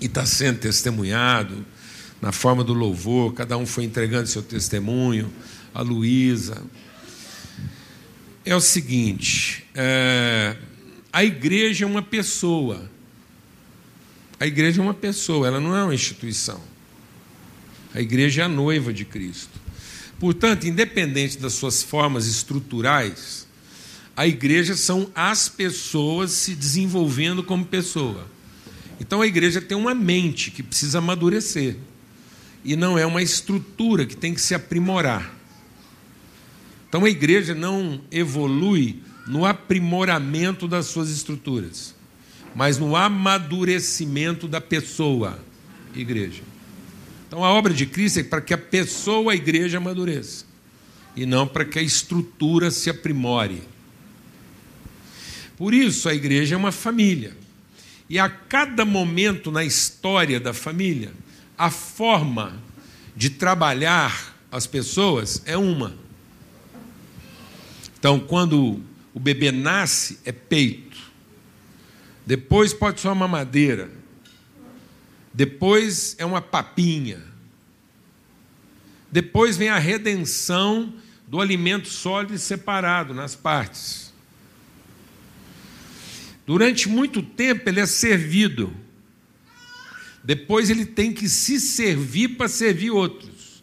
e está sendo testemunhado na forma do louvor, cada um foi entregando seu testemunho, a Luísa. É o seguinte: é, a igreja é uma pessoa. A igreja é uma pessoa, ela não é uma instituição. A igreja é a noiva de Cristo. Portanto, independente das suas formas estruturais, a igreja são as pessoas se desenvolvendo como pessoa. Então a igreja tem uma mente que precisa amadurecer. E não é uma estrutura que tem que se aprimorar. Então a igreja não evolui no aprimoramento das suas estruturas, mas no amadurecimento da pessoa, igreja. Então a obra de Cristo é para que a pessoa, a igreja, amadureça, e não para que a estrutura se aprimore. Por isso a igreja é uma família. E a cada momento na história da família, a forma de trabalhar as pessoas é uma. Então, quando o bebê nasce, é peito. Depois pode ser uma mamadeira. Depois é uma papinha. Depois vem a redenção do alimento sólido e separado nas partes. Durante muito tempo ele é servido. Depois ele tem que se servir para servir outros.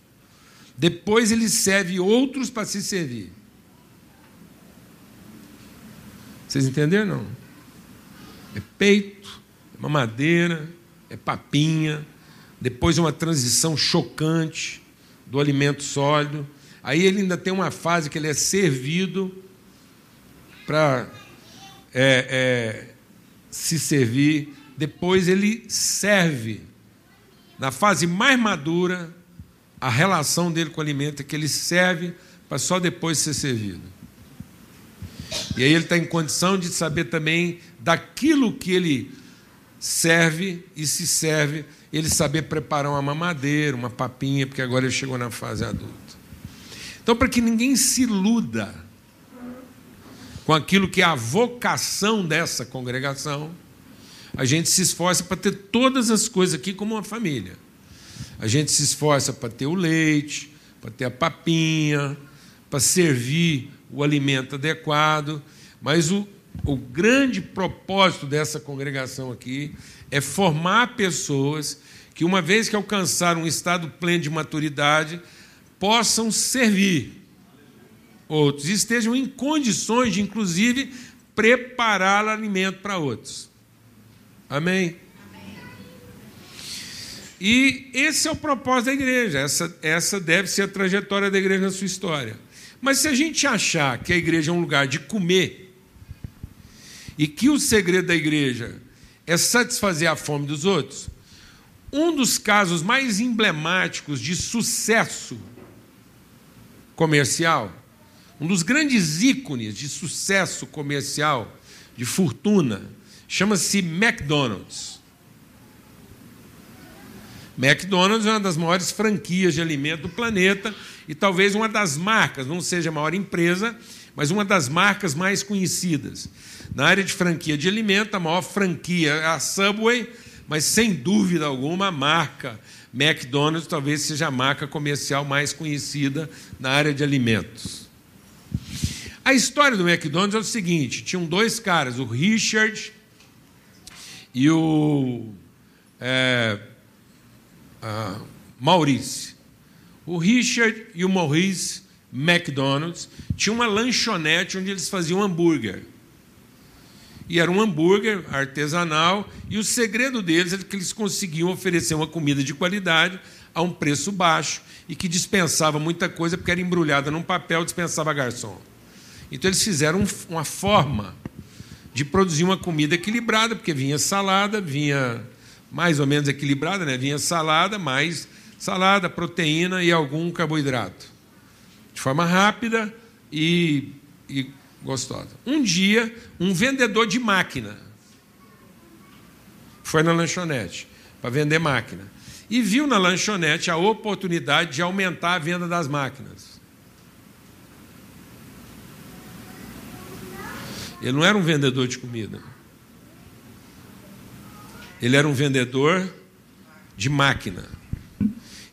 Depois ele serve outros para se servir. Vocês entenderam? Não? É peito, é mamadeira, é papinha, depois uma transição chocante do alimento sólido. Aí ele ainda tem uma fase que ele é servido para é, é, se servir. Depois ele serve. Na fase mais madura, a relação dele com o alimento é que ele serve para só depois ser servido. E aí ele está em condição de saber também daquilo que ele serve e se serve, ele saber preparar uma mamadeira, uma papinha, porque agora ele chegou na fase adulta. Então, para que ninguém se iluda com aquilo que é a vocação dessa congregação, a gente se esforça para ter todas as coisas aqui como uma família. A gente se esforça para ter o leite, para ter a papinha, para servir o alimento adequado, mas o, o grande propósito dessa congregação aqui é formar pessoas que, uma vez que alcançaram um estado pleno de maturidade, possam servir outros estejam em condições de, inclusive, preparar alimento para outros. Amém? E esse é o propósito da igreja, essa, essa deve ser a trajetória da igreja na sua história. Mas se a gente achar que a igreja é um lugar de comer, e que o segredo da igreja é satisfazer a fome dos outros, um dos casos mais emblemáticos de sucesso comercial, um dos grandes ícones de sucesso comercial, de fortuna, chama-se McDonald's. McDonald's é uma das maiores franquias de alimento do planeta e talvez uma das marcas, não seja a maior empresa, mas uma das marcas mais conhecidas. Na área de franquia de alimento, a maior franquia é a Subway, mas sem dúvida alguma a marca McDonald's talvez seja a marca comercial mais conhecida na área de alimentos. A história do McDonald's é o seguinte: tinham dois caras, o Richard e o é, Maurice. O Richard e o Maurice McDonald's tinham uma lanchonete onde eles faziam hambúrguer. E era um hambúrguer artesanal, e o segredo deles é que eles conseguiam oferecer uma comida de qualidade a um preço baixo e que dispensava muita coisa, porque era embrulhada num papel, dispensava garçom. Então eles fizeram uma forma de produzir uma comida equilibrada, porque vinha salada, vinha mais ou menos equilibrada, né? vinha salada, mais salada, proteína e algum carboidrato. De forma rápida e, e gostosa. Um dia, um vendedor de máquina foi na lanchonete para vender máquina e viu na lanchonete a oportunidade de aumentar a venda das máquinas. Ele não era um vendedor de comida. Ele era um vendedor de máquina.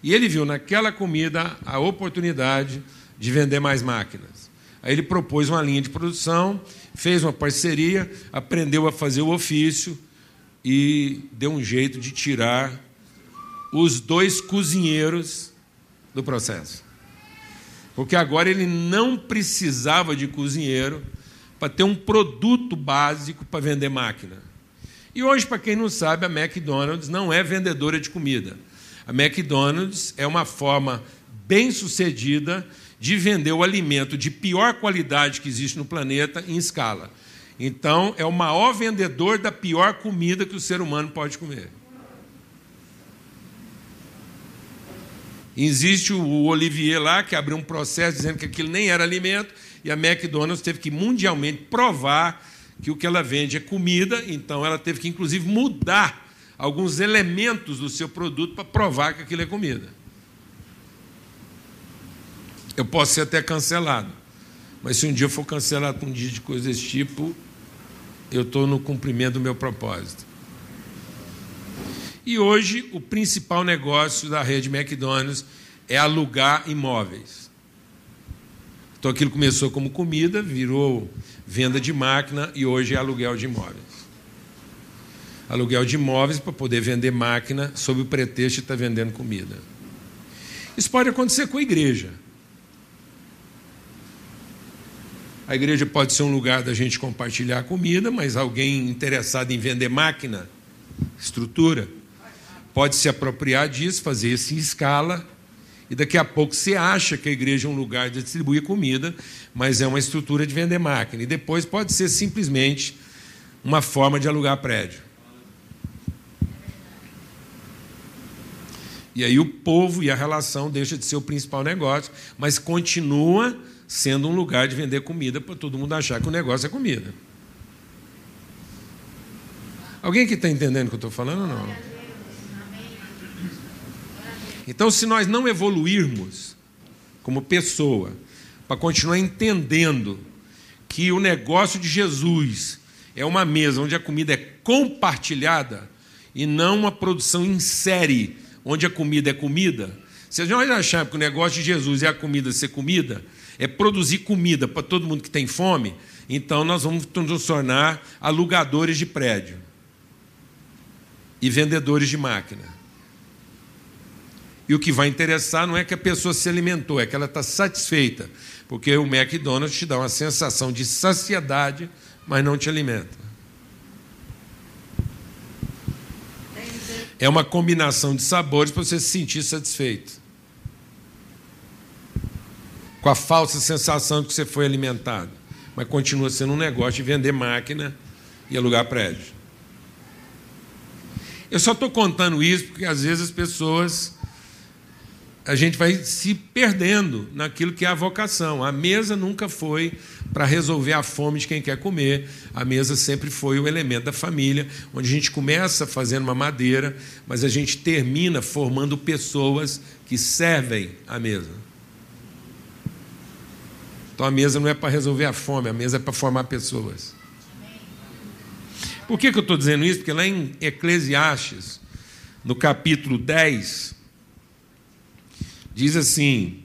E ele viu naquela comida a oportunidade de vender mais máquinas. Aí ele propôs uma linha de produção, fez uma parceria, aprendeu a fazer o ofício e deu um jeito de tirar os dois cozinheiros do processo. Porque agora ele não precisava de cozinheiro para ter um produto básico para vender máquina. E hoje, para quem não sabe, a McDonald's não é vendedora de comida. A McDonald's é uma forma bem sucedida de vender o alimento de pior qualidade que existe no planeta em escala. Então, é o maior vendedor da pior comida que o ser humano pode comer. Existe o Olivier lá, que abriu um processo dizendo que aquilo nem era alimento, e a McDonald's teve que mundialmente provar que o que ela vende é comida, então ela teve que, inclusive, mudar alguns elementos do seu produto para provar que aquilo é comida. Eu posso ser até cancelado, mas se um dia eu for cancelado por um dia de coisa desse tipo, eu estou no cumprimento do meu propósito. E hoje o principal negócio da rede McDonald's é alugar imóveis. Então aquilo começou como comida, virou venda de máquina e hoje é aluguel de imóveis. Aluguel de imóveis para poder vender máquina sob o pretexto de estar vendendo comida. Isso pode acontecer com a igreja. A igreja pode ser um lugar da gente compartilhar comida, mas alguém interessado em vender máquina, estrutura, pode se apropriar disso, fazer isso em escala, e daqui a pouco você acha que a igreja é um lugar de distribuir comida, mas é uma estrutura de vender máquina. E depois pode ser simplesmente uma forma de alugar prédio. E aí o povo e a relação deixa de ser o principal negócio, mas continua sendo um lugar de vender comida para todo mundo achar que o negócio é comida. Alguém que está entendendo o que eu estou falando ou não? Então, se nós não evoluirmos como pessoa, para continuar entendendo que o negócio de Jesus é uma mesa onde a comida é compartilhada e não uma produção em série, onde a comida é comida. Se nós acharmos que o negócio de Jesus é a comida ser comida, é produzir comida para todo mundo que tem fome, então nós vamos nos tornar alugadores de prédio e vendedores de máquina. E o que vai interessar não é que a pessoa se alimentou, é que ela está satisfeita. Porque o McDonald's te dá uma sensação de saciedade, mas não te alimenta. É uma combinação de sabores para você se sentir satisfeito. Com a falsa sensação de que você foi alimentado. Mas continua sendo um negócio de vender máquina e alugar prédio. Eu só estou contando isso porque às vezes as pessoas a gente vai se perdendo naquilo que é a vocação. A mesa nunca foi para resolver a fome de quem quer comer. A mesa sempre foi o elemento da família, onde a gente começa fazendo uma madeira, mas a gente termina formando pessoas que servem a mesa. Então a mesa não é para resolver a fome, a mesa é para formar pessoas. Por que, que eu estou dizendo isso? Porque lá em Eclesiastes, no capítulo 10, Diz assim,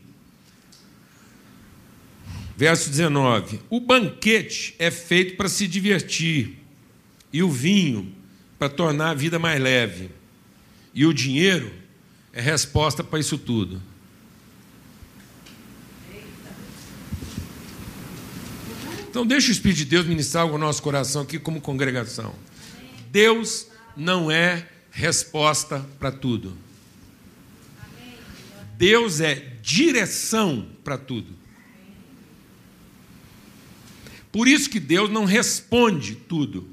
verso 19: O banquete é feito para se divertir, e o vinho para tornar a vida mais leve, e o dinheiro é resposta para isso tudo. Então, deixa o Espírito de Deus ministrar no nosso coração aqui, como congregação. Deus não é resposta para tudo. Deus é direção para tudo. Por isso que Deus não responde tudo.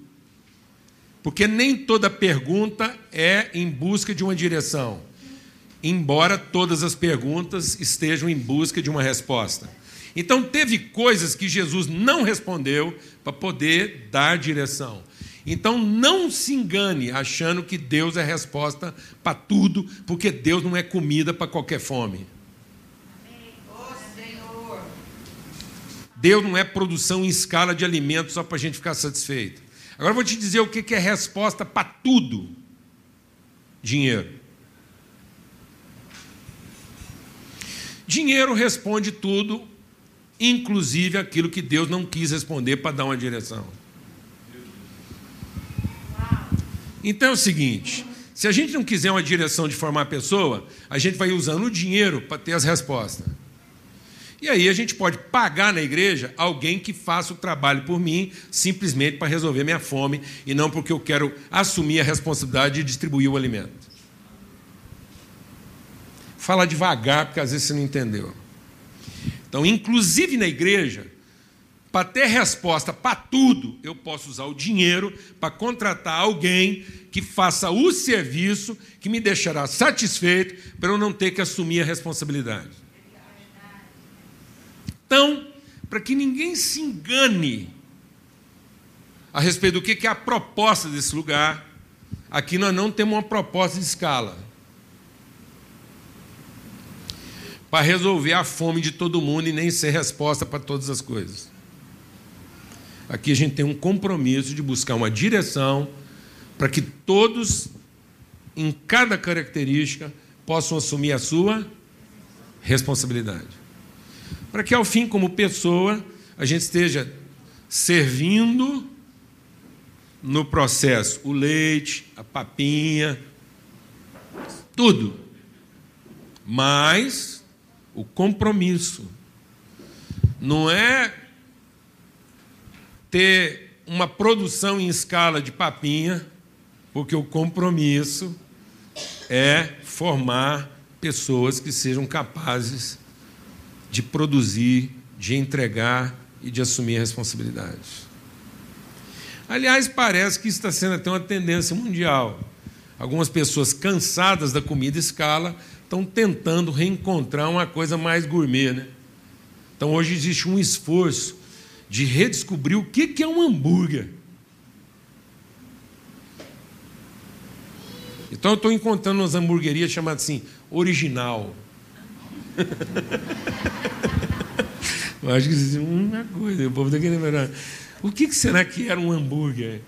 Porque nem toda pergunta é em busca de uma direção, embora todas as perguntas estejam em busca de uma resposta. Então, teve coisas que Jesus não respondeu para poder dar direção. Então não se engane achando que Deus é resposta para tudo, porque Deus não é comida para qualquer fome. Deus não é produção em escala de alimentos só para a gente ficar satisfeito. Agora eu vou te dizer o que é resposta para tudo: dinheiro. Dinheiro responde tudo, inclusive aquilo que Deus não quis responder para dar uma direção. Então é o seguinte: se a gente não quiser uma direção de formar a pessoa, a gente vai usando o dinheiro para ter as respostas. E aí a gente pode pagar na igreja alguém que faça o trabalho por mim, simplesmente para resolver minha fome, e não porque eu quero assumir a responsabilidade de distribuir o alimento. Fala devagar, porque às vezes você não entendeu. Então, inclusive na igreja, para ter resposta para tudo, eu posso usar o dinheiro para contratar alguém que faça o serviço que me deixará satisfeito para eu não ter que assumir a responsabilidade. Então, para que ninguém se engane a respeito do que é a proposta desse lugar, aqui nós não temos uma proposta de escala. Para resolver a fome de todo mundo e nem ser resposta para todas as coisas. Aqui a gente tem um compromisso de buscar uma direção para que todos, em cada característica, possam assumir a sua responsabilidade. Para que, ao fim, como pessoa, a gente esteja servindo no processo o leite, a papinha, tudo. Mas o compromisso não é ter uma produção em escala de papinha, porque o compromisso é formar pessoas que sejam capazes de produzir, de entregar e de assumir responsabilidades. Aliás, parece que está sendo até uma tendência mundial. Algumas pessoas cansadas da comida escala estão tentando reencontrar uma coisa mais gourmet. Né? Então, hoje existe um esforço de redescobrir o que é um hambúrguer. Então eu estou encontrando umas hamburguerias chamadas assim, original. eu acho que isso é uma coisa, o povo está querendo lembrar. O que será que era um hambúrguer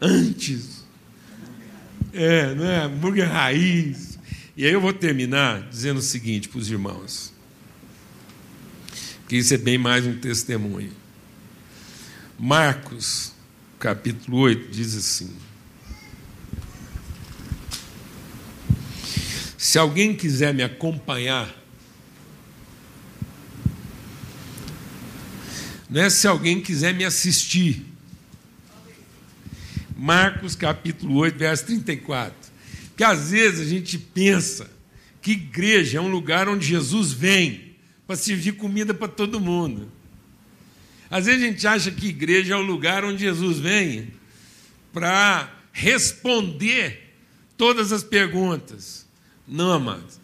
antes? É, não é? Hambúrguer raiz. E aí eu vou terminar dizendo o seguinte para os irmãos. Que isso é bem mais um testemunho. Marcos, capítulo 8, diz assim: Se alguém quiser me acompanhar, não é se alguém quiser me assistir. Marcos capítulo 8, verso 34. Porque às vezes a gente pensa que igreja é um lugar onde Jesus vem para servir comida para todo mundo. Às vezes a gente acha que igreja é o lugar onde Jesus vem para responder todas as perguntas. Não, amados.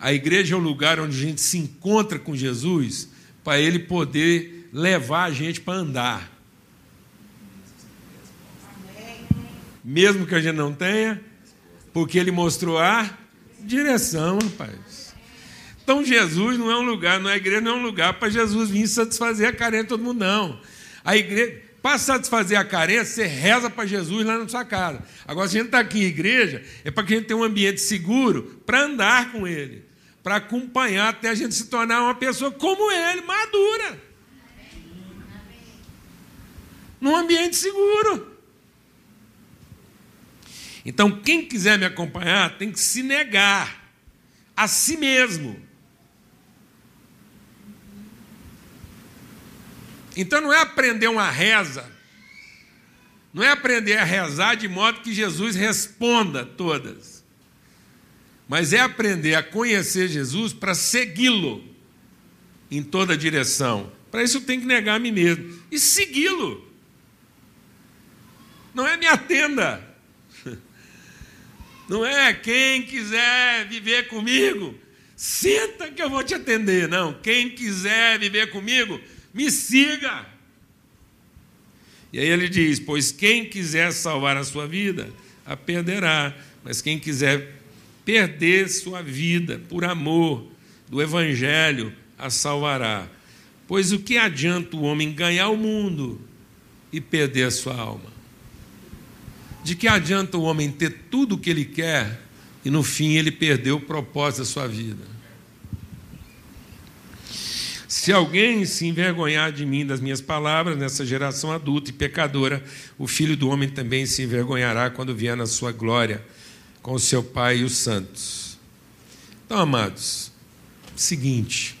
A igreja é o lugar onde a gente se encontra com Jesus para ele poder levar a gente para andar. Mesmo que a gente não tenha, porque ele mostrou a direção, rapaz. Então Jesus não é um lugar, não é igreja não é um lugar para Jesus vir satisfazer a carência de todo mundo, não. A igreja, para satisfazer a carência, você reza para Jesus lá na sua casa. Agora, se a gente está aqui em igreja, é para que a gente tenha um ambiente seguro para andar com Ele, para acompanhar até a gente se tornar uma pessoa como Ele, madura. Num ambiente seguro. Então, quem quiser me acompanhar tem que se negar a si mesmo Então não é aprender uma reza, não é aprender a rezar de modo que Jesus responda todas, mas é aprender a conhecer Jesus para segui-lo em toda direção. Para isso eu tenho que negar a mim mesmo e segui-lo. Não é minha tenda. Não é quem quiser viver comigo, senta que eu vou te atender. Não, quem quiser viver comigo, me siga. E aí ele diz: Pois quem quiser salvar a sua vida, a perderá, mas quem quiser perder sua vida por amor do Evangelho, a salvará. Pois o que adianta o homem ganhar o mundo e perder a sua alma? De que adianta o homem ter tudo o que ele quer e no fim ele perdeu o propósito da sua vida? Se alguém se envergonhar de mim, das minhas palavras, nessa geração adulta e pecadora, o filho do homem também se envergonhará quando vier na sua glória com o seu Pai e os santos. Então, amados, seguinte: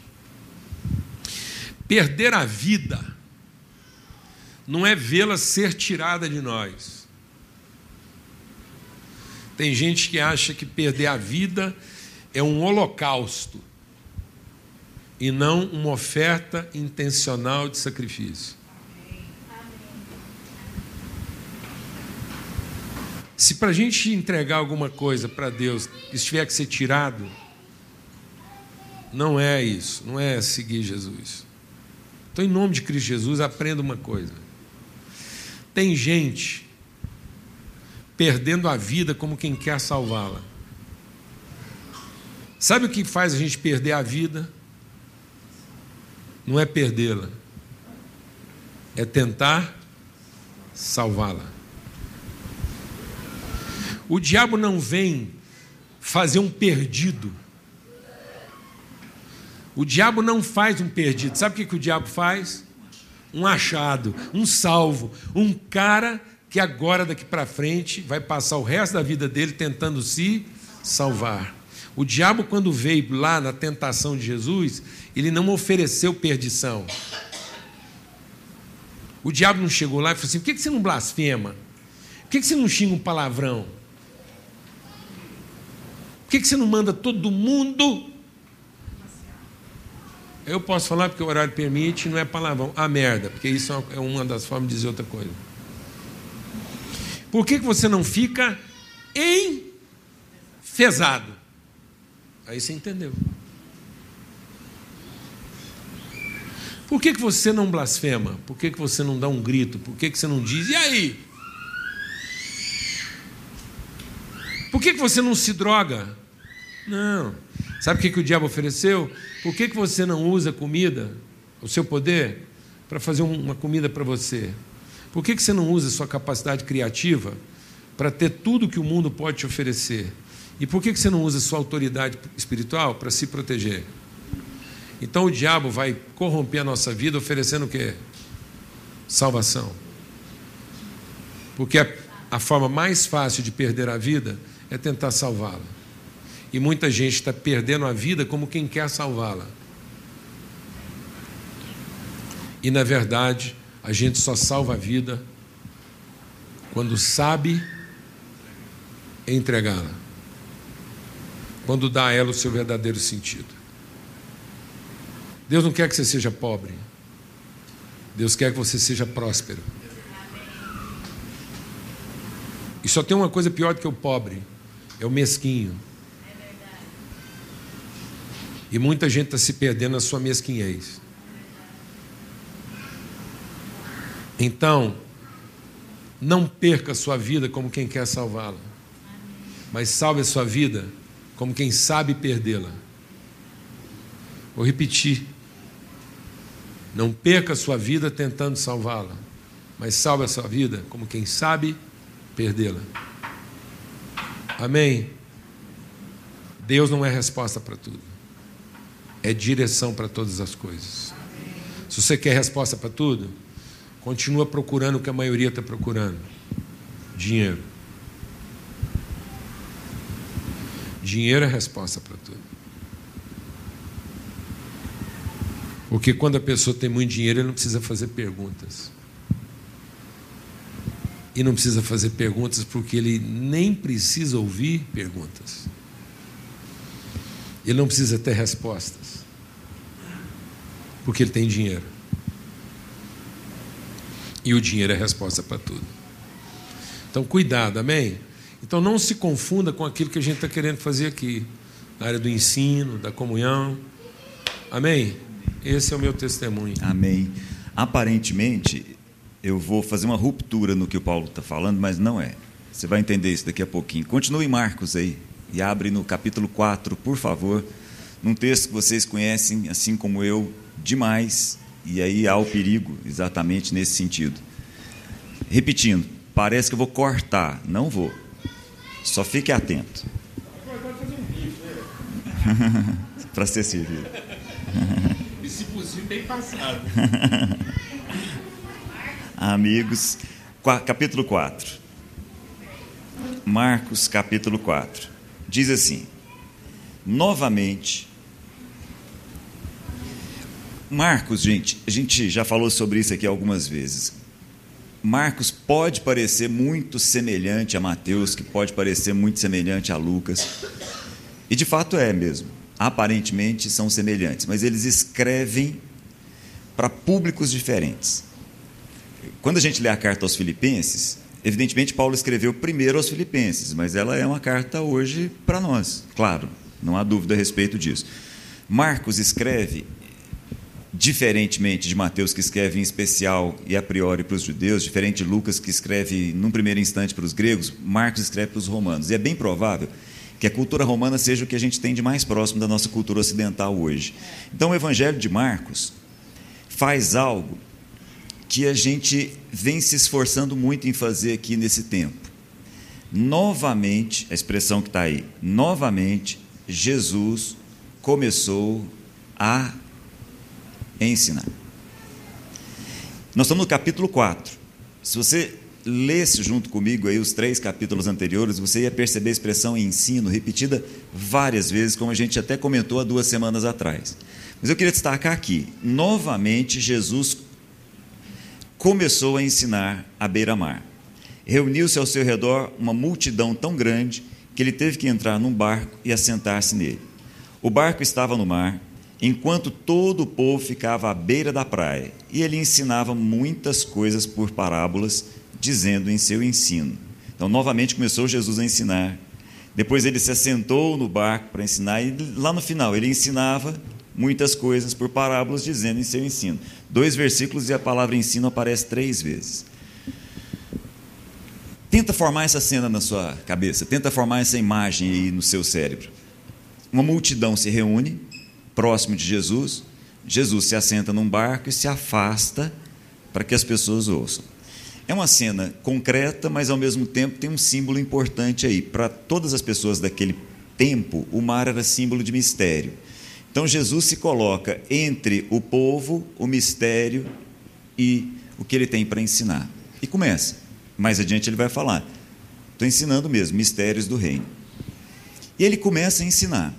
perder a vida não é vê-la ser tirada de nós. Tem gente que acha que perder a vida é um holocausto e não uma oferta intencional de sacrifício. Se para a gente entregar alguma coisa para Deus, isso tiver que ser tirado, não é isso, não é seguir Jesus. Então, em nome de Cristo Jesus, aprenda uma coisa. Tem gente perdendo a vida como quem quer salvá-la. Sabe o que faz a gente perder a vida? Não é perdê-la, é tentar salvá-la. O diabo não vem fazer um perdido. O diabo não faz um perdido. Sabe o que, que o diabo faz? um achado, um salvo, um cara que agora daqui para frente vai passar o resto da vida dele tentando se salvar. O diabo, quando veio lá na tentação de Jesus, ele não ofereceu perdição. O diabo não chegou lá e falou assim: por que você não blasfema? Por que você não xinga um palavrão? Por que você não manda todo mundo eu posso falar porque o horário permite, não é palavrão. A merda, porque isso é uma das formas de dizer outra coisa. Por que, que você não fica enfesado? Aí você entendeu. Por que, que você não blasfema? Por que, que você não dá um grito? Por que, que você não diz, e aí? Por que, que você não se droga? Não. Sabe o que, que o diabo ofereceu? Por que, que você não usa comida, o seu poder, para fazer uma comida para você? Por que, que você não usa sua capacidade criativa para ter tudo que o mundo pode te oferecer? E por que, você não usa sua autoridade espiritual para se proteger? Então o diabo vai corromper a nossa vida oferecendo o quê? Salvação. Porque a, a forma mais fácil de perder a vida é tentar salvá-la. E muita gente está perdendo a vida como quem quer salvá-la. E na verdade, a gente só salva a vida quando sabe entregá-la. Quando dá a ela o seu verdadeiro sentido. Deus não quer que você seja pobre. Deus quer que você seja próspero. E só tem uma coisa pior do que o pobre: é o mesquinho. E muita gente está se perdendo na sua mesquinhez. Então, não perca a sua vida como quem quer salvá-la, mas salve a sua vida como quem sabe perdê-la. Vou repetir. Não perca a sua vida tentando salvá-la, mas salve a sua vida como quem sabe perdê-la. Amém? Deus não é resposta para tudo é direção para todas as coisas. Se você quer resposta para tudo, continua procurando o que a maioria está procurando: dinheiro. Dinheiro é a resposta para tudo. Porque quando a pessoa tem muito dinheiro, ele não precisa fazer perguntas. E não precisa fazer perguntas porque ele nem precisa ouvir perguntas. Ele não precisa ter respostas, porque ele tem dinheiro. E o dinheiro é a resposta para tudo. Então, cuidado, amém? Então, não se confunda com aquilo que a gente está querendo fazer aqui, na área do ensino, da comunhão. Amém? Esse é o meu testemunho. Amém. Aparentemente, eu vou fazer uma ruptura no que o Paulo está falando, mas não é. Você vai entender isso daqui a pouquinho. Continue em Marcos aí, e abre no capítulo 4, por favor, num texto que vocês conhecem, assim como eu, demais, e aí há o perigo exatamente nesse sentido. Repetindo, parece que eu vou cortar, não vou. Só fique atento. Para ser servido. se possível, bem passado. Amigos, capítulo 4. Marcos, capítulo 4. Diz assim: novamente. Marcos, gente, a gente já falou sobre isso aqui algumas vezes. Marcos pode parecer muito semelhante a Mateus, que pode parecer muito semelhante a Lucas. E de fato é mesmo. Aparentemente são semelhantes, mas eles escrevem para públicos diferentes. Quando a gente lê a carta aos Filipenses, evidentemente Paulo escreveu primeiro aos Filipenses, mas ela é uma carta hoje para nós, claro, não há dúvida a respeito disso. Marcos escreve diferentemente de Mateus, que escreve em especial e a priori para os judeus, diferente de Lucas, que escreve num primeiro instante para os gregos, Marcos escreve para os romanos. E é bem provável que a cultura romana seja o que a gente tem de mais próximo da nossa cultura ocidental hoje. Então, o Evangelho de Marcos faz algo que a gente vem se esforçando muito em fazer aqui nesse tempo. Novamente, a expressão que está aí, novamente, Jesus começou a ensinar. Nós estamos no capítulo 4. Se você lesse junto comigo aí os três capítulos anteriores, você ia perceber a expressão ensino repetida várias vezes, como a gente até comentou há duas semanas atrás. Mas eu queria destacar aqui, novamente, Jesus começou a ensinar à beira-mar. Reuniu-se ao seu redor uma multidão tão grande que ele teve que entrar num barco e assentar-se nele. O barco estava no mar, enquanto todo o povo ficava à beira da praia, e ele ensinava muitas coisas por parábolas dizendo em seu ensino. Então, novamente começou Jesus a ensinar. Depois ele se assentou no barco para ensinar, e lá no final ele ensinava muitas coisas por parábolas, dizendo em seu ensino. Dois versículos e a palavra ensino aparece três vezes. Tenta formar essa cena na sua cabeça, tenta formar essa imagem aí no seu cérebro. Uma multidão se reúne próximo de Jesus, Jesus se assenta num barco e se afasta para que as pessoas ouçam. É uma cena concreta, mas ao mesmo tempo tem um símbolo importante aí. Para todas as pessoas daquele tempo, o mar era símbolo de mistério. Então Jesus se coloca entre o povo, o mistério e o que ele tem para ensinar. E começa. Mais adiante ele vai falar. Estou ensinando mesmo, mistérios do reino. E ele começa a ensinar.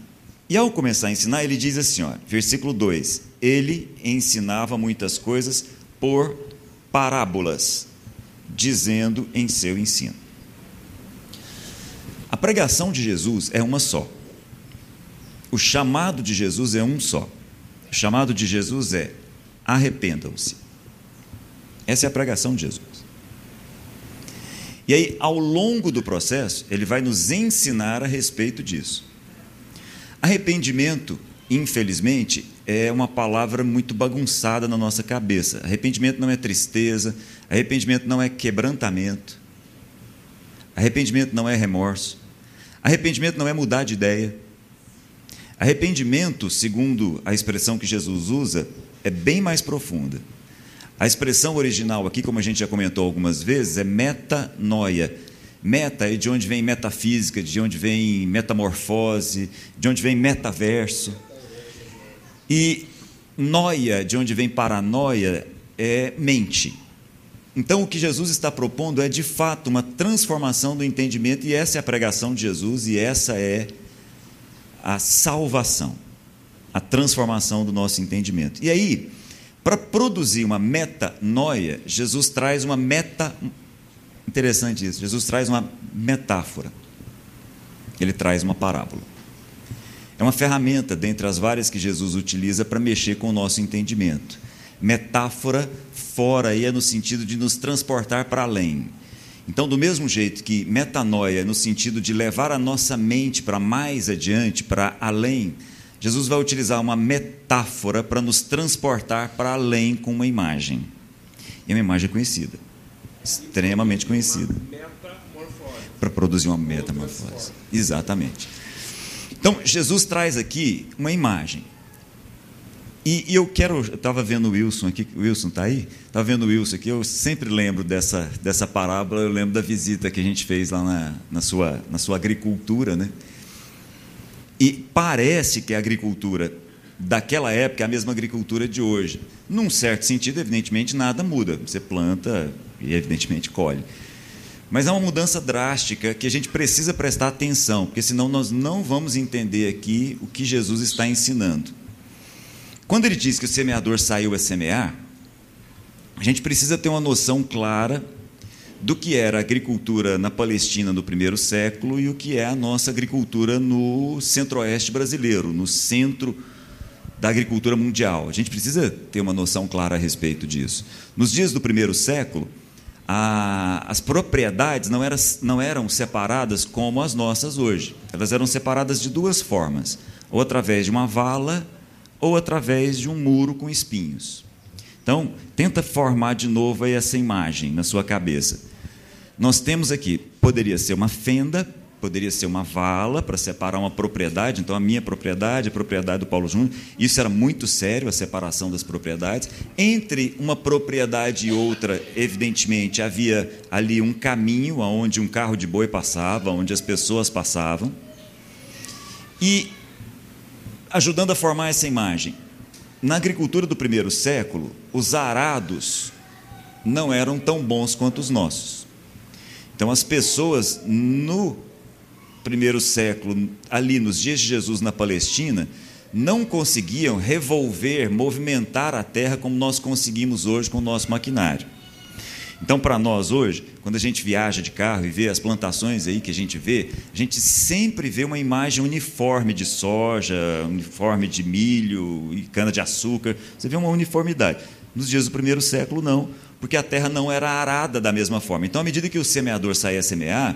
E ao começar a ensinar, ele diz assim, ó, versículo 2: Ele ensinava muitas coisas por parábolas dizendo em seu ensino. A pregação de Jesus é uma só. O chamado de Jesus é um só. O chamado de Jesus é arrependam-se. Essa é a pregação de Jesus. E aí, ao longo do processo, ele vai nos ensinar a respeito disso. Arrependimento, infelizmente, é uma palavra muito bagunçada na nossa cabeça. Arrependimento não é tristeza, arrependimento não é quebrantamento, arrependimento não é remorso, arrependimento não é mudar de ideia. Arrependimento, segundo a expressão que Jesus usa, é bem mais profunda. A expressão original aqui, como a gente já comentou algumas vezes, é metanoia. Meta é de onde vem metafísica, de onde vem metamorfose, de onde vem metaverso. E noia, de onde vem paranoia, é mente. Então, o que Jesus está propondo é, de fato, uma transformação do entendimento, e essa é a pregação de Jesus, e essa é a salvação, a transformação do nosso entendimento. E aí, para produzir uma metanoia, Jesus traz uma meta. Interessante isso, Jesus traz uma metáfora. Ele traz uma parábola. É uma ferramenta dentre as várias que Jesus utiliza para mexer com o nosso entendimento. Metáfora fora aí é no sentido de nos transportar para além. Então, do mesmo jeito que metanoia é no sentido de levar a nossa mente para mais adiante, para além, Jesus vai utilizar uma metáfora para nos transportar para além com uma imagem. E é uma imagem conhecida, extremamente conhecida. Para produzir uma metamorfose. Exatamente. Então, Jesus traz aqui uma imagem. E, e eu quero, eu estava vendo o Wilson aqui, o Wilson está aí? Estava vendo o Wilson aqui, eu sempre lembro dessa, dessa parábola, eu lembro da visita que a gente fez lá na, na, sua, na sua agricultura, né? E parece que a agricultura daquela época é a mesma agricultura de hoje. Num certo sentido, evidentemente, nada muda. Você planta e, evidentemente, colhe. Mas é uma mudança drástica que a gente precisa prestar atenção, porque senão nós não vamos entender aqui o que Jesus está ensinando. Quando ele diz que o semeador saiu a semear, a gente precisa ter uma noção clara do que era a agricultura na Palestina no primeiro século e o que é a nossa agricultura no centro-oeste brasileiro, no centro da agricultura mundial. A gente precisa ter uma noção clara a respeito disso. Nos dias do primeiro século, a, as propriedades não, era, não eram separadas como as nossas hoje. Elas eram separadas de duas formas: ou através de uma vala, ou através de um muro com espinhos. Então, tenta formar de novo essa imagem na sua cabeça. Nós temos aqui, poderia ser uma fenda, poderia ser uma vala para separar uma propriedade, então a minha propriedade, a propriedade do Paulo Júnior, isso era muito sério, a separação das propriedades. Entre uma propriedade e outra, evidentemente, havia ali um caminho onde um carro de boi passava, onde as pessoas passavam. E, ajudando a formar essa imagem, na agricultura do primeiro século, os arados não eram tão bons quanto os nossos. Então, as pessoas no primeiro século, ali nos dias de Jesus na Palestina, não conseguiam revolver, movimentar a terra como nós conseguimos hoje com o nosso maquinário. Então, para nós hoje, quando a gente viaja de carro e vê as plantações aí que a gente vê, a gente sempre vê uma imagem uniforme de soja, uniforme de milho e cana-de-açúcar. Você vê uma uniformidade. Nos dias do primeiro século, não porque a terra não era arada da mesma forma. Então, à medida que o semeador saía a semear,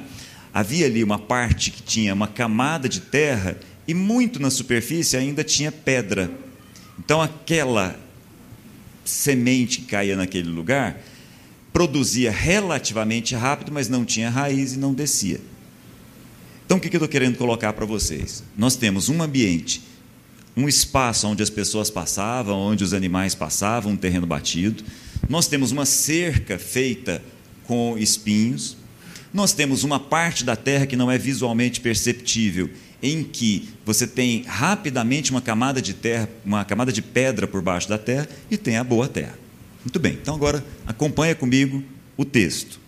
havia ali uma parte que tinha uma camada de terra e muito na superfície ainda tinha pedra. Então, aquela semente que caía naquele lugar produzia relativamente rápido, mas não tinha raiz e não descia. Então, o que eu estou querendo colocar para vocês? Nós temos um ambiente, um espaço onde as pessoas passavam, onde os animais passavam, um terreno batido nós temos uma cerca feita com espinhos, nós temos uma parte da terra que não é visualmente perceptível, em que você tem rapidamente uma camada de terra, uma camada de pedra por baixo da terra e tem a boa terra. Muito bem, então agora acompanha comigo o texto.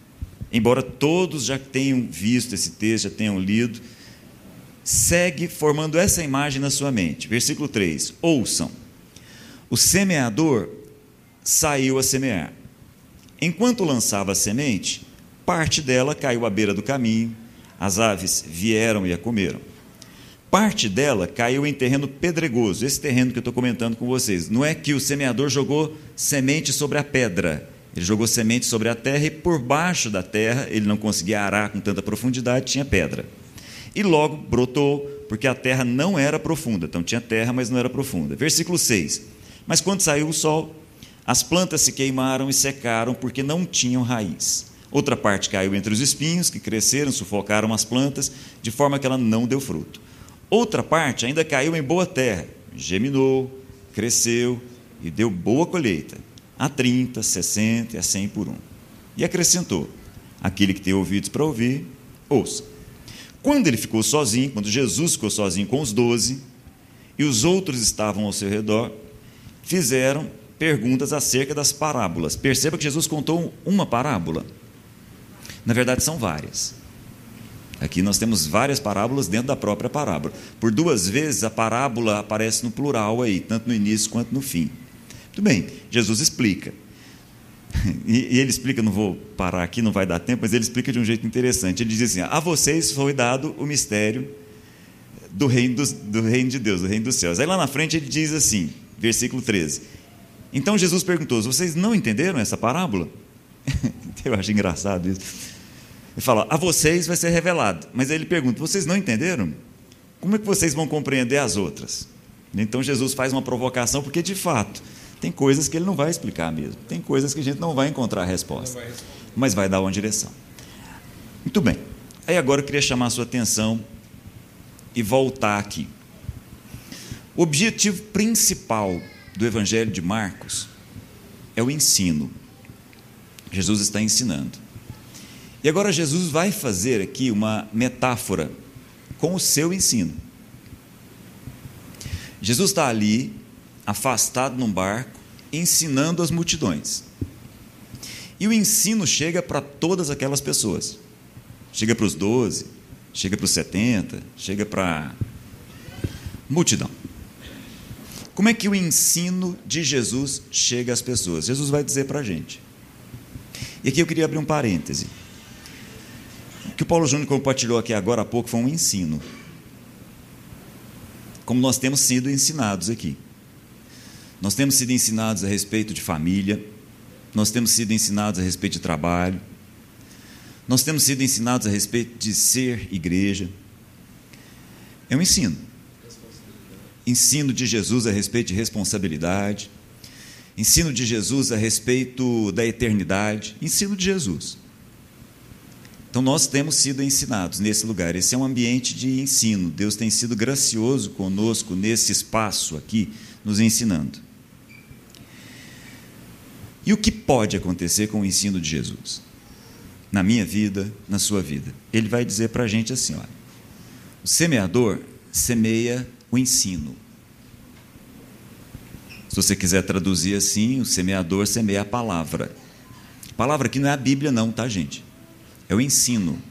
Embora todos já tenham visto esse texto, já tenham lido, segue formando essa imagem na sua mente. Versículo 3: Ouçam. O semeador saiu a semear. Enquanto lançava a semente, parte dela caiu à beira do caminho, as aves vieram e a comeram. Parte dela caiu em terreno pedregoso, esse terreno que eu estou comentando com vocês. Não é que o semeador jogou semente sobre a pedra, ele jogou semente sobre a terra e por baixo da terra, ele não conseguia arar com tanta profundidade, tinha pedra. E logo brotou, porque a terra não era profunda, então tinha terra, mas não era profunda. Versículo 6. Mas quando saiu o sol, as plantas se queimaram e secaram porque não tinham raiz. Outra parte caiu entre os espinhos, que cresceram, sufocaram as plantas, de forma que ela não deu fruto. Outra parte ainda caiu em boa terra, geminou, cresceu e deu boa colheita, a 30, 60 e a 100 por um. E acrescentou: aquele que tem ouvidos para ouvir, ouça. Quando ele ficou sozinho, quando Jesus ficou sozinho com os doze, e os outros estavam ao seu redor, fizeram perguntas acerca das parábolas. Perceba que Jesus contou uma parábola. Na verdade, são várias. Aqui nós temos várias parábolas dentro da própria parábola. Por duas vezes a parábola aparece no plural aí, tanto no início quanto no fim. Muito bem, Jesus explica. E, ele explica, não vou parar aqui, não vai dar tempo, mas ele explica de um jeito interessante. Ele diz assim: A vocês foi dado o mistério do reino, do, do reino de Deus, do reino dos céus. Aí lá na frente ele diz assim, versículo 13: então Jesus perguntou: vocês não entenderam essa parábola? Eu acho engraçado isso. Ele fala: a vocês vai ser revelado. Mas aí ele pergunta: vocês não entenderam? Como é que vocês vão compreender as outras? Então Jesus faz uma provocação, porque de fato tem coisas que ele não vai explicar mesmo. Tem coisas que a gente não vai encontrar a resposta, vai mas vai dar uma direção. Muito bem. Aí agora eu queria chamar a sua atenção e voltar aqui. O objetivo principal do Evangelho de Marcos é o ensino. Jesus está ensinando. E agora Jesus vai fazer aqui uma metáfora com o seu ensino. Jesus está ali afastado num barco, ensinando as multidões. E o ensino chega para todas aquelas pessoas. Chega para os 12, chega para os 70, chega para multidão. Como é que o ensino de Jesus chega às pessoas? Jesus vai dizer para a gente. E aqui eu queria abrir um parêntese. O que o Paulo Júnior compartilhou aqui agora há pouco foi um ensino. Como nós temos sido ensinados aqui. Nós temos sido ensinados a respeito de família, nós temos sido ensinados a respeito de trabalho, nós temos sido ensinados a respeito de ser igreja. É um ensino. Ensino de Jesus a respeito de responsabilidade, ensino de Jesus a respeito da eternidade, ensino de Jesus. Então nós temos sido ensinados nesse lugar. Esse é um ambiente de ensino. Deus tem sido gracioso conosco nesse espaço aqui, nos ensinando. E o que pode acontecer com o ensino de Jesus? Na minha vida, na sua vida. Ele vai dizer para a gente assim: olha, o semeador semeia o ensino. Se você quiser traduzir assim, o semeador semeia a palavra. A palavra aqui não é a Bíblia, não, tá, gente? É o ensino.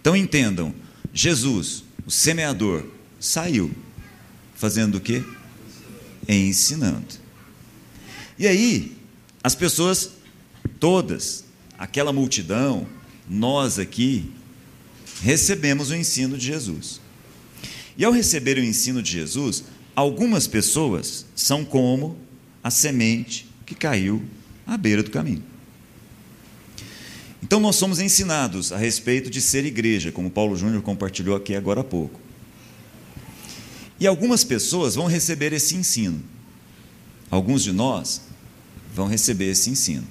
Então entendam: Jesus, o semeador, saiu fazendo o quê? Ensinando. E aí, as pessoas todas, aquela multidão, nós aqui, recebemos o ensino de Jesus. E ao receber o ensino de Jesus, algumas pessoas são como a semente que caiu à beira do caminho. Então nós somos ensinados a respeito de ser igreja, como Paulo Júnior compartilhou aqui agora há pouco. E algumas pessoas vão receber esse ensino. Alguns de nós vão receber esse ensino,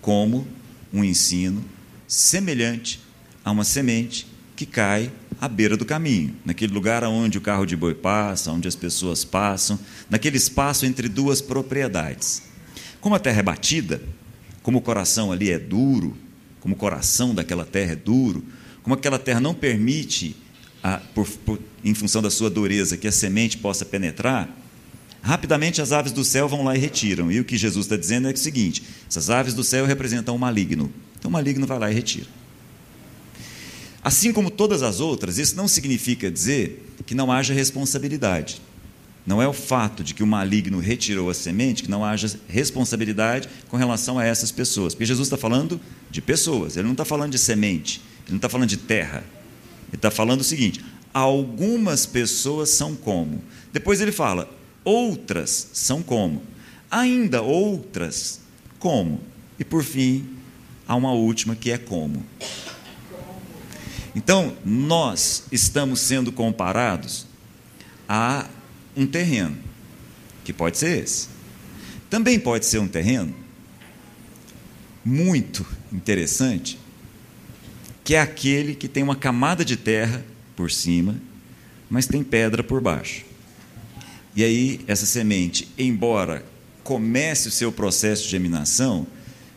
como um ensino semelhante a uma semente que cai à beira do caminho, naquele lugar onde o carro de boi passa, onde as pessoas passam, naquele espaço entre duas propriedades. Como a terra é batida, como o coração ali é duro, como o coração daquela terra é duro, como aquela terra não permite, a, por, por, em função da sua dureza, que a semente possa penetrar, Rapidamente as aves do céu vão lá e retiram. E o que Jesus está dizendo é o seguinte: essas aves do céu representam o maligno. Então o maligno vai lá e retira. Assim como todas as outras, isso não significa dizer que não haja responsabilidade. Não é o fato de que o maligno retirou a semente que não haja responsabilidade com relação a essas pessoas. Porque Jesus está falando de pessoas, ele não está falando de semente, ele não está falando de terra. Ele está falando o seguinte: algumas pessoas são como. Depois ele fala, Outras são como? Ainda outras como? E por fim, há uma última que é como. Então, nós estamos sendo comparados a um terreno, que pode ser esse. Também pode ser um terreno muito interessante, que é aquele que tem uma camada de terra por cima, mas tem pedra por baixo. E aí, essa semente, embora comece o seu processo de germinação,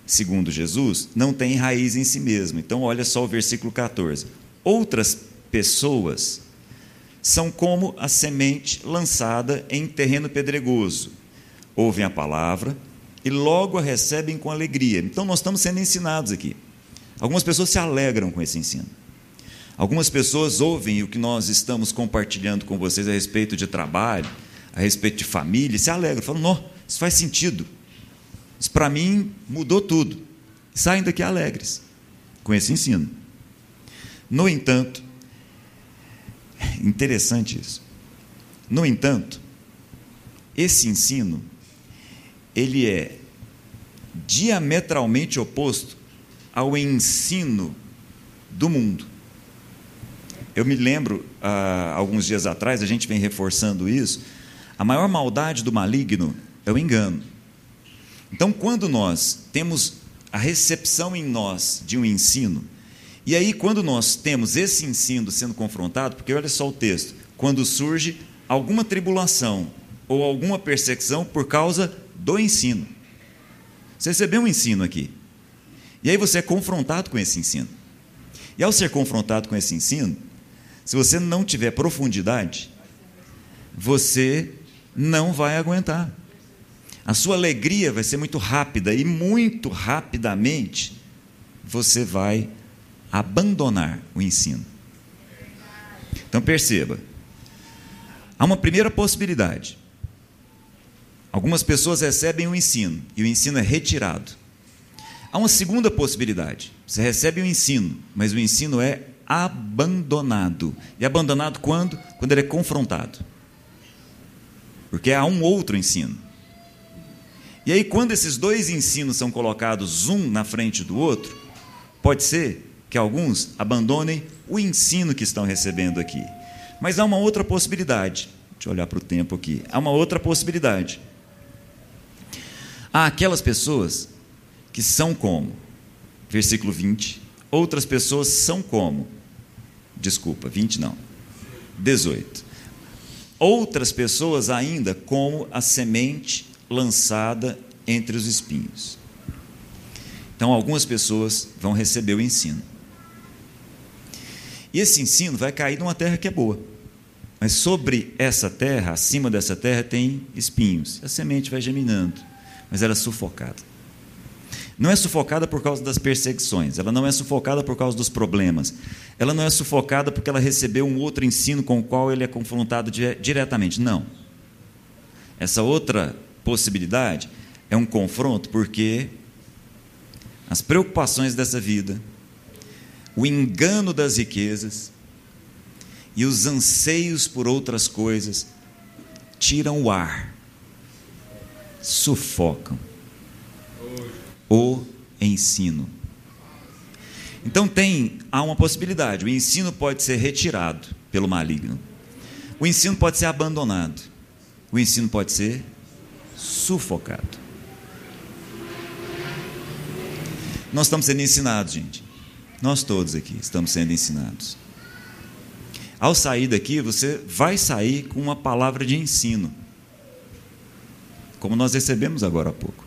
segundo Jesus, não tem raiz em si mesmo. Então, olha só o versículo 14. Outras pessoas são como a semente lançada em terreno pedregoso. Ouvem a palavra e logo a recebem com alegria. Então, nós estamos sendo ensinados aqui. Algumas pessoas se alegram com esse ensino. Algumas pessoas ouvem o que nós estamos compartilhando com vocês a respeito de trabalho, a respeito de família, se alegram, falam, não, isso faz sentido. Isso para mim mudou tudo. saem daqui alegres com esse ensino. No entanto, interessante isso. No entanto, esse ensino ele é diametralmente oposto ao ensino do mundo. Eu me lembro, há alguns dias atrás, a gente vem reforçando isso, a maior maldade do maligno é o engano. Então, quando nós temos a recepção em nós de um ensino, e aí quando nós temos esse ensino sendo confrontado, porque olha só o texto, quando surge alguma tribulação ou alguma perseguição por causa do ensino. Você recebeu um ensino aqui. E aí você é confrontado com esse ensino. E ao ser confrontado com esse ensino, se você não tiver profundidade, você não vai aguentar. A sua alegria vai ser muito rápida e muito rapidamente você vai abandonar o ensino. Então perceba, há uma primeira possibilidade. Algumas pessoas recebem o ensino e o ensino é retirado. Há uma segunda possibilidade. Você recebe o ensino, mas o ensino é abandonado. E abandonado quando? Quando ele é confrontado. Porque há um outro ensino. E aí, quando esses dois ensinos são colocados um na frente do outro, pode ser que alguns abandonem o ensino que estão recebendo aqui. Mas há uma outra possibilidade. Deixa eu olhar para o tempo aqui. Há uma outra possibilidade. Há aquelas pessoas que são como, versículo 20, outras pessoas são como, desculpa, 20 não, 18. Outras pessoas ainda como a semente lançada entre os espinhos. Então, algumas pessoas vão receber o ensino. E esse ensino vai cair numa terra que é boa. Mas sobre essa terra, acima dessa terra, tem espinhos. A semente vai germinando, mas ela é sufocada. Não é sufocada por causa das perseguições, ela não é sufocada por causa dos problemas, ela não é sufocada porque ela recebeu um outro ensino com o qual ele é confrontado diretamente. Não. Essa outra possibilidade é um confronto porque as preocupações dessa vida, o engano das riquezas e os anseios por outras coisas tiram o ar, sufocam o ensino. Então tem há uma possibilidade, o ensino pode ser retirado pelo maligno. O ensino pode ser abandonado. O ensino pode ser sufocado. Nós estamos sendo ensinados, gente. Nós todos aqui estamos sendo ensinados. Ao sair daqui, você vai sair com uma palavra de ensino, como nós recebemos agora há pouco.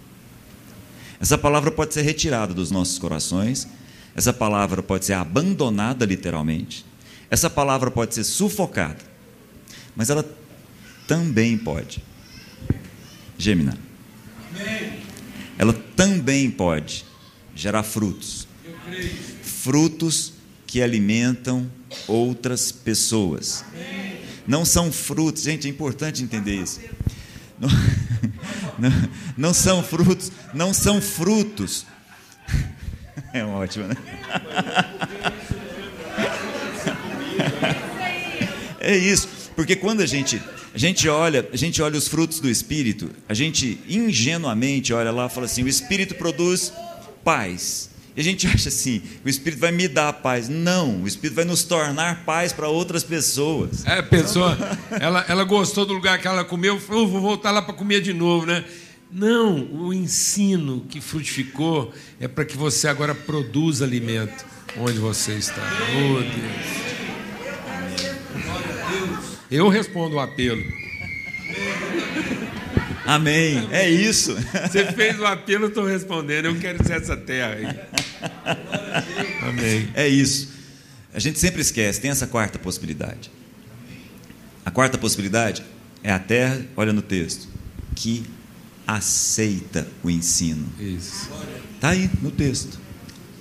Essa palavra pode ser retirada dos nossos corações, essa palavra pode ser abandonada literalmente, essa palavra pode ser sufocada, mas ela também pode germinar. Ela também pode gerar frutos. Frutos que alimentam outras pessoas. Não são frutos, gente, é importante entender isso. Não, não, não são frutos, não são frutos. É ótimo, né? É isso, porque quando a gente a gente olha, a gente olha os frutos do espírito, a gente ingenuamente olha lá e fala assim: o espírito produz paz. E a gente acha assim, o Espírito vai me dar paz. Não, o Espírito vai nos tornar paz para outras pessoas. É, a pessoa, ela, ela gostou do lugar que ela comeu, falou, vou voltar lá para comer de novo, né? Não, o ensino que frutificou é para que você agora produza alimento onde você está. Oh, Deus. Eu respondo o apelo. Amém. É isso. Você fez o apelo, eu estou respondendo. Eu quero ser essa terra aí. Amém. É isso. A gente sempre esquece, tem essa quarta possibilidade. A quarta possibilidade é a terra, olha no texto, que aceita o ensino. Isso. Está aí no texto.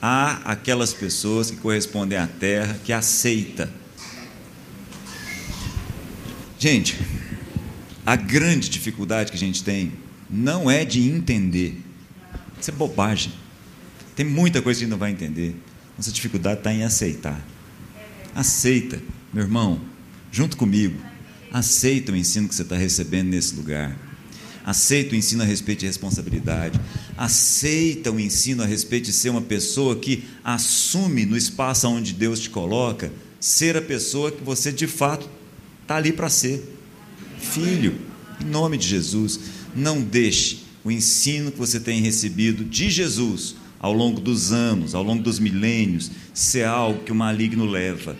Há aquelas pessoas que correspondem à terra que aceita. Gente, a grande dificuldade que a gente tem não é de entender. Isso é bobagem. Tem muita coisa que a gente não vai entender. Nossa dificuldade está em aceitar. Aceita, meu irmão, junto comigo. Aceita o ensino que você está recebendo nesse lugar. Aceita o ensino a respeito de responsabilidade. Aceita o ensino a respeito de ser uma pessoa que assume no espaço onde Deus te coloca, ser a pessoa que você de fato está ali para ser. Filho, em nome de Jesus, não deixe o ensino que você tem recebido de Jesus ao longo dos anos, ao longo dos milênios, ser algo que o maligno leva.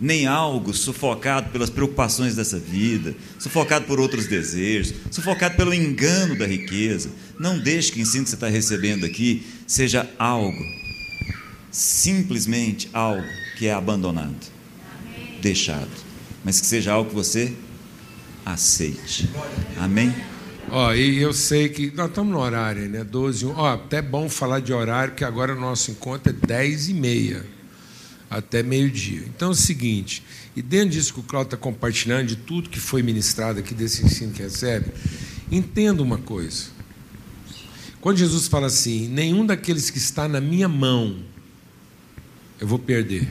Nem algo sufocado pelas preocupações dessa vida, sufocado por outros desejos, sufocado pelo engano da riqueza. Não deixe que o ensino que você está recebendo aqui seja algo, simplesmente algo que é abandonado, deixado, mas que seja algo que você aceite. Amém? Ó, e eu sei que nós estamos no horário, né? 12, 1. Ó, até bom falar de horário, que agora o nosso encontro é 10 e meia, até meio-dia. Então é o seguinte, e dentro disso que o Claudio está compartilhando, de tudo que foi ministrado aqui, desse ensino que recebe, entenda uma coisa. Quando Jesus fala assim, nenhum daqueles que está na minha mão eu vou perder.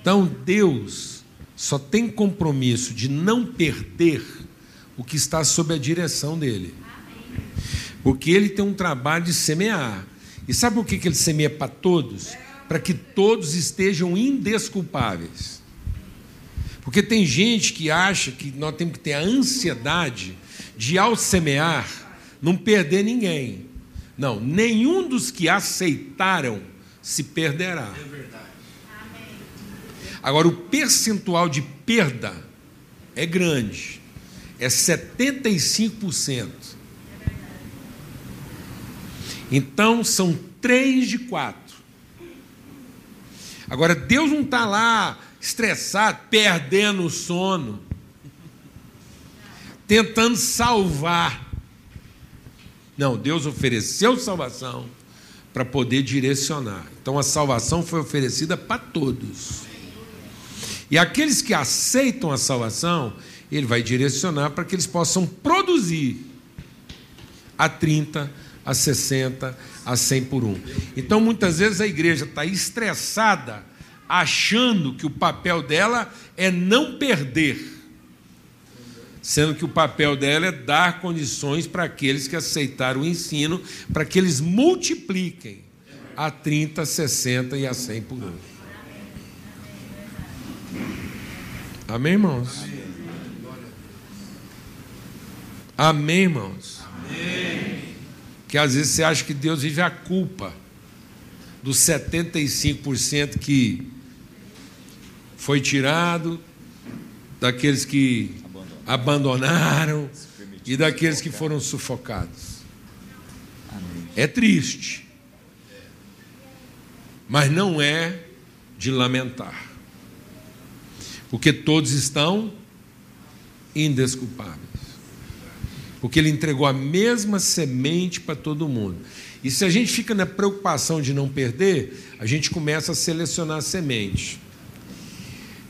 Então Deus só tem compromisso de não perder o que está sob a direção dele. Porque ele tem um trabalho de semear. E sabe por que ele semeia para todos? Para que todos estejam indesculpáveis. Porque tem gente que acha que nós temos que ter a ansiedade de, ao semear, não perder ninguém. Não, nenhum dos que aceitaram se perderá. Agora, o percentual de perda é grande é 75%. Então são três de quatro. Agora, Deus não está lá estressado, perdendo o sono, tentando salvar. Não, Deus ofereceu salvação para poder direcionar. Então a salvação foi oferecida para todos. E aqueles que aceitam a salvação, ele vai direcionar para que eles possam produzir a 30, a 60, a 100 por um. Então, muitas vezes a igreja está estressada, achando que o papel dela é não perder, sendo que o papel dela é dar condições para aqueles que aceitaram o ensino, para que eles multipliquem a 30, a 60 e a 100 por um. Amém, irmãos? Amém, irmãos? Amém. Que às vezes você acha que Deus vive a culpa dos 75% que foi tirado, daqueles que abandonaram e daqueles que foram sufocados. É triste, mas não é de lamentar, porque todos estão indesculpáveis porque ele entregou a mesma semente para todo mundo. E se a gente fica na preocupação de não perder, a gente começa a selecionar a semente.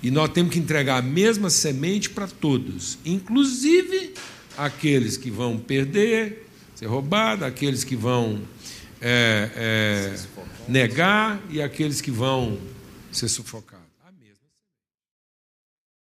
E nós temos que entregar a mesma semente para todos, inclusive aqueles que vão perder, ser roubados, aqueles que vão é, é, negar e aqueles que vão ser sufocados.